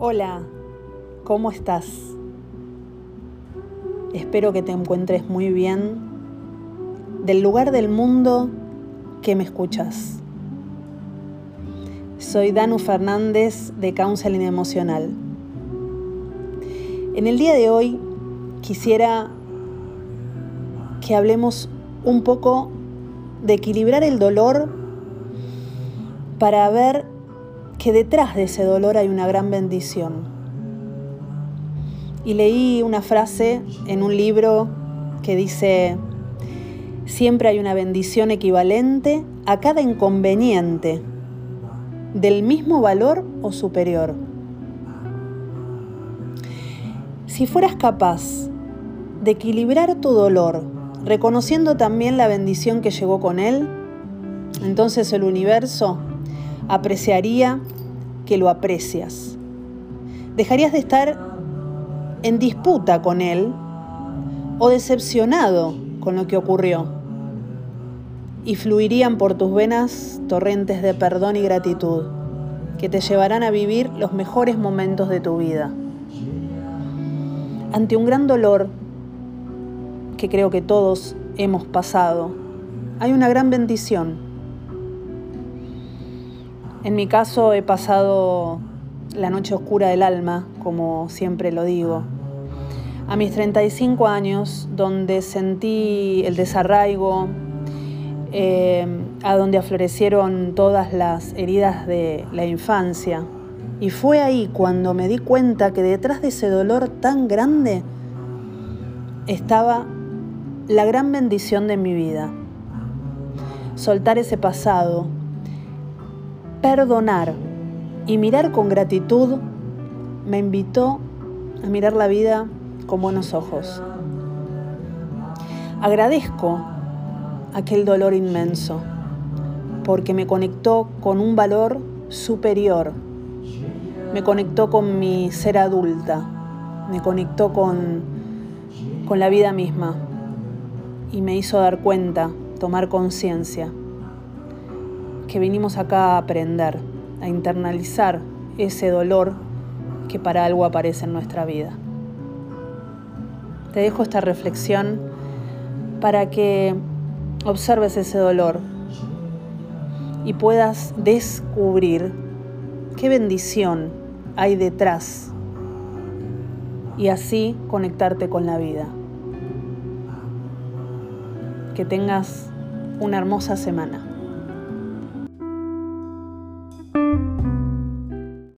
Hola, ¿cómo estás? Espero que te encuentres muy bien del lugar del mundo que me escuchas. Soy Danu Fernández de Counseling Emocional. En el día de hoy quisiera que hablemos un poco de equilibrar el dolor para ver que detrás de ese dolor hay una gran bendición. Y leí una frase en un libro que dice, siempre hay una bendición equivalente a cada inconveniente, del mismo valor o superior. Si fueras capaz de equilibrar tu dolor, reconociendo también la bendición que llegó con él, entonces el universo apreciaría que lo aprecias. Dejarías de estar en disputa con él o decepcionado con lo que ocurrió. Y fluirían por tus venas torrentes de perdón y gratitud que te llevarán a vivir los mejores momentos de tu vida. Ante un gran dolor que creo que todos hemos pasado, hay una gran bendición en mi caso he pasado la noche oscura del alma, como siempre lo digo. A mis 35 años, donde sentí el desarraigo, eh, a donde aflorecieron todas las heridas de la infancia. Y fue ahí cuando me di cuenta que detrás de ese dolor tan grande estaba la gran bendición de mi vida. Soltar ese pasado, perdonar y mirar con gratitud me invitó a mirar la vida con buenos ojos. Agradezco aquel dolor inmenso porque me conectó con un valor superior, me conectó con mi ser adulta, me conectó con, con la vida misma. Y me hizo dar cuenta, tomar conciencia que vinimos acá a aprender, a internalizar ese dolor que para algo aparece en nuestra vida. Te dejo esta reflexión para que observes ese dolor y puedas descubrir qué bendición hay detrás y así conectarte con la vida. Que tengas una hermosa semana.